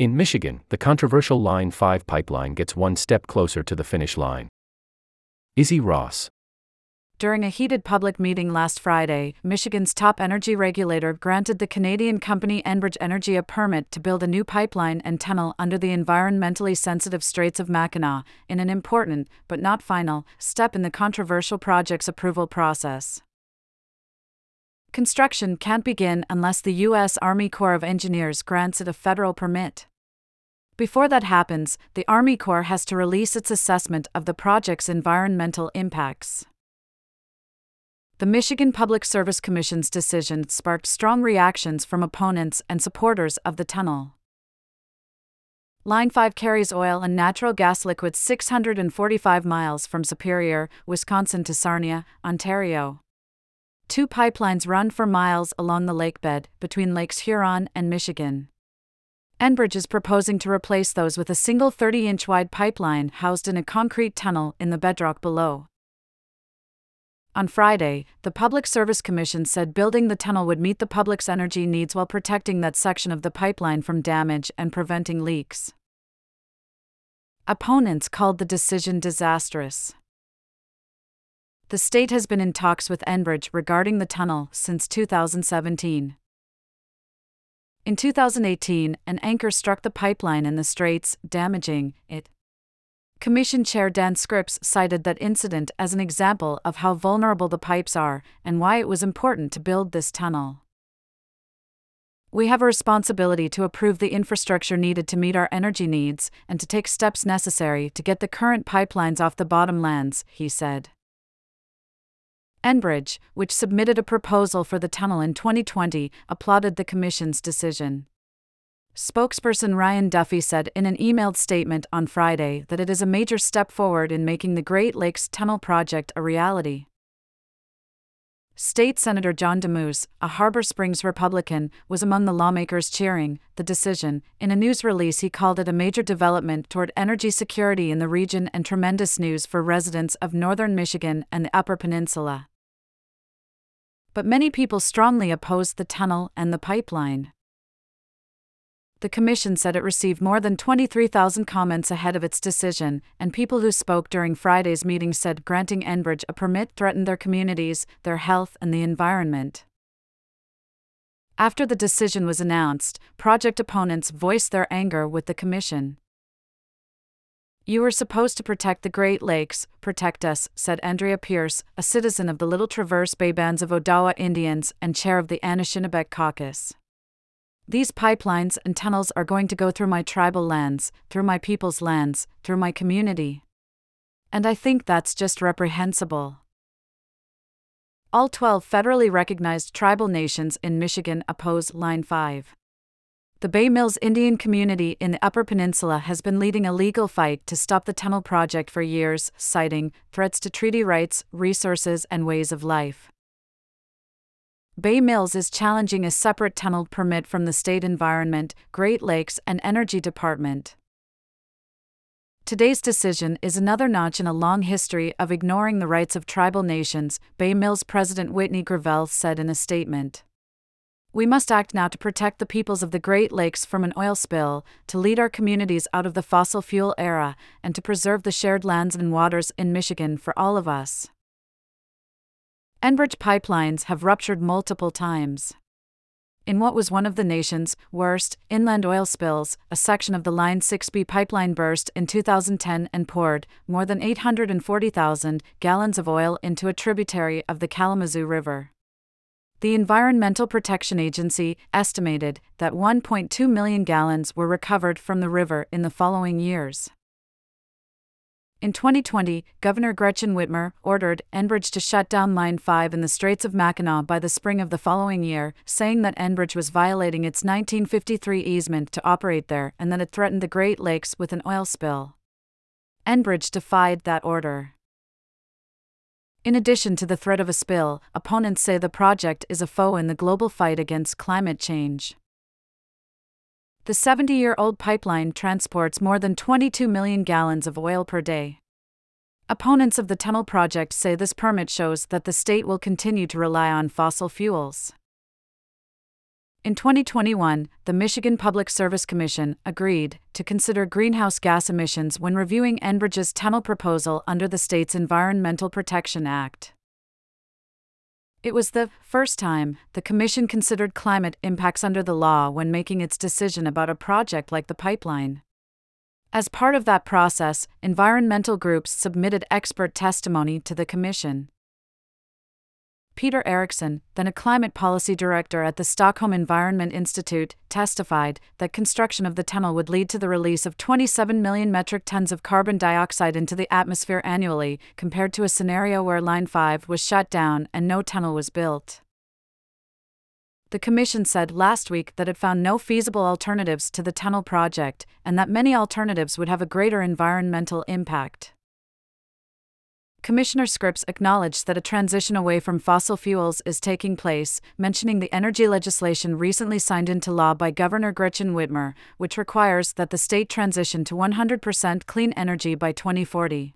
In Michigan, the controversial Line 5 pipeline gets one step closer to the finish line. Izzy Ross. During a heated public meeting last Friday, Michigan's top energy regulator granted the Canadian company Enbridge Energy a permit to build a new pipeline and tunnel under the environmentally sensitive Straits of Mackinac, in an important, but not final, step in the controversial project's approval process. Construction can't begin unless the U.S. Army Corps of Engineers grants it a federal permit. Before that happens, the Army Corps has to release its assessment of the project's environmental impacts. The Michigan Public Service Commission's decision sparked strong reactions from opponents and supporters of the tunnel. Line 5 carries oil and natural gas liquids 645 miles from Superior, Wisconsin to Sarnia, Ontario. Two pipelines run for miles along the lakebed between Lakes Huron and Michigan. Enbridge is proposing to replace those with a single 30 inch wide pipeline housed in a concrete tunnel in the bedrock below. On Friday, the Public Service Commission said building the tunnel would meet the public's energy needs while protecting that section of the pipeline from damage and preventing leaks. Opponents called the decision disastrous. The state has been in talks with Enbridge regarding the tunnel since 2017. In 2018, an anchor struck the pipeline in the Straits, damaging it. Commission Chair Dan Scripps cited that incident as an example of how vulnerable the pipes are and why it was important to build this tunnel. We have a responsibility to approve the infrastructure needed to meet our energy needs and to take steps necessary to get the current pipelines off the bottomlands, he said. Enbridge, which submitted a proposal for the tunnel in 2020, applauded the Commission's decision. Spokesperson Ryan Duffy said in an emailed statement on Friday that it is a major step forward in making the Great Lakes Tunnel project a reality. State Senator John Damoose, a Harbor Springs Republican, was among the lawmakers cheering the decision. In a news release, he called it a major development toward energy security in the region and tremendous news for residents of northern Michigan and the Upper Peninsula but many people strongly opposed the tunnel and the pipeline. The Commission said it received more than 23,000 comments ahead of its decision, and people who spoke during Friday's meeting said granting Enbridge a permit threatened their communities, their health, and the environment. After the decision was announced, project opponents voiced their anger with the Commission. You were supposed to protect the Great Lakes, protect us, said Andrea Pierce, a citizen of the Little Traverse Bay Bands of Odawa Indians and chair of the Anishinaabeg Caucus. These pipelines and tunnels are going to go through my tribal lands, through my people's lands, through my community. And I think that's just reprehensible. All 12 federally recognized tribal nations in Michigan oppose Line 5. The Bay Mills Indian community in the Upper Peninsula has been leading a legal fight to stop the tunnel project for years, citing threats to treaty rights, resources, and ways of life. Bay Mills is challenging a separate tunnel permit from the State Environment, Great Lakes, and Energy Department. Today's decision is another notch in a long history of ignoring the rights of tribal nations, Bay Mills President Whitney Gravelle said in a statement. We must act now to protect the peoples of the Great Lakes from an oil spill, to lead our communities out of the fossil fuel era, and to preserve the shared lands and waters in Michigan for all of us. Enbridge pipelines have ruptured multiple times. In what was one of the nation's worst inland oil spills, a section of the Line 6B pipeline burst in 2010 and poured more than 840,000 gallons of oil into a tributary of the Kalamazoo River. The Environmental Protection Agency estimated that 1.2 million gallons were recovered from the river in the following years. In 2020, Governor Gretchen Whitmer ordered Enbridge to shut down Line 5 in the Straits of Mackinac by the spring of the following year, saying that Enbridge was violating its 1953 easement to operate there and that it threatened the Great Lakes with an oil spill. Enbridge defied that order. In addition to the threat of a spill, opponents say the project is a foe in the global fight against climate change. The 70 year old pipeline transports more than 22 million gallons of oil per day. Opponents of the tunnel project say this permit shows that the state will continue to rely on fossil fuels. In 2021, the Michigan Public Service Commission agreed to consider greenhouse gas emissions when reviewing Enbridge's tunnel proposal under the state's Environmental Protection Act. It was the first time the Commission considered climate impacts under the law when making its decision about a project like the pipeline. As part of that process, environmental groups submitted expert testimony to the Commission. Peter Erickson, then a climate policy director at the Stockholm Environment Institute, testified that construction of the tunnel would lead to the release of 27 million metric tons of carbon dioxide into the atmosphere annually, compared to a scenario where Line 5 was shut down and no tunnel was built. The Commission said last week that it found no feasible alternatives to the tunnel project and that many alternatives would have a greater environmental impact. Commissioner Scripps acknowledged that a transition away from fossil fuels is taking place, mentioning the energy legislation recently signed into law by Governor Gretchen Whitmer, which requires that the state transition to 100% clean energy by 2040.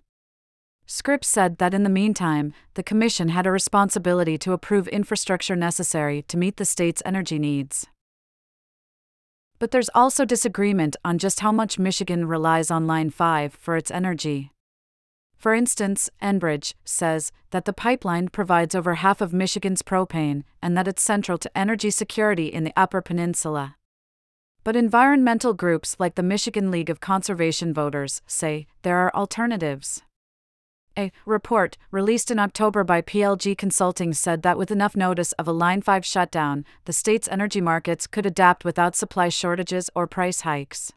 Scripps said that in the meantime, the Commission had a responsibility to approve infrastructure necessary to meet the state's energy needs. But there's also disagreement on just how much Michigan relies on Line 5 for its energy. For instance, Enbridge says that the pipeline provides over half of Michigan's propane and that it's central to energy security in the Upper Peninsula. But environmental groups like the Michigan League of Conservation Voters say there are alternatives. A report released in October by PLG Consulting said that with enough notice of a Line 5 shutdown, the state's energy markets could adapt without supply shortages or price hikes.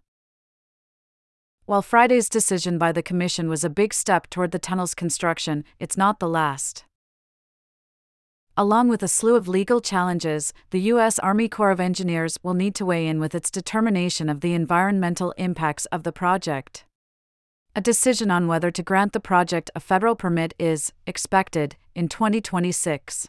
While Friday's decision by the Commission was a big step toward the tunnel's construction, it's not the last. Along with a slew of legal challenges, the U.S. Army Corps of Engineers will need to weigh in with its determination of the environmental impacts of the project. A decision on whether to grant the project a federal permit is expected in 2026.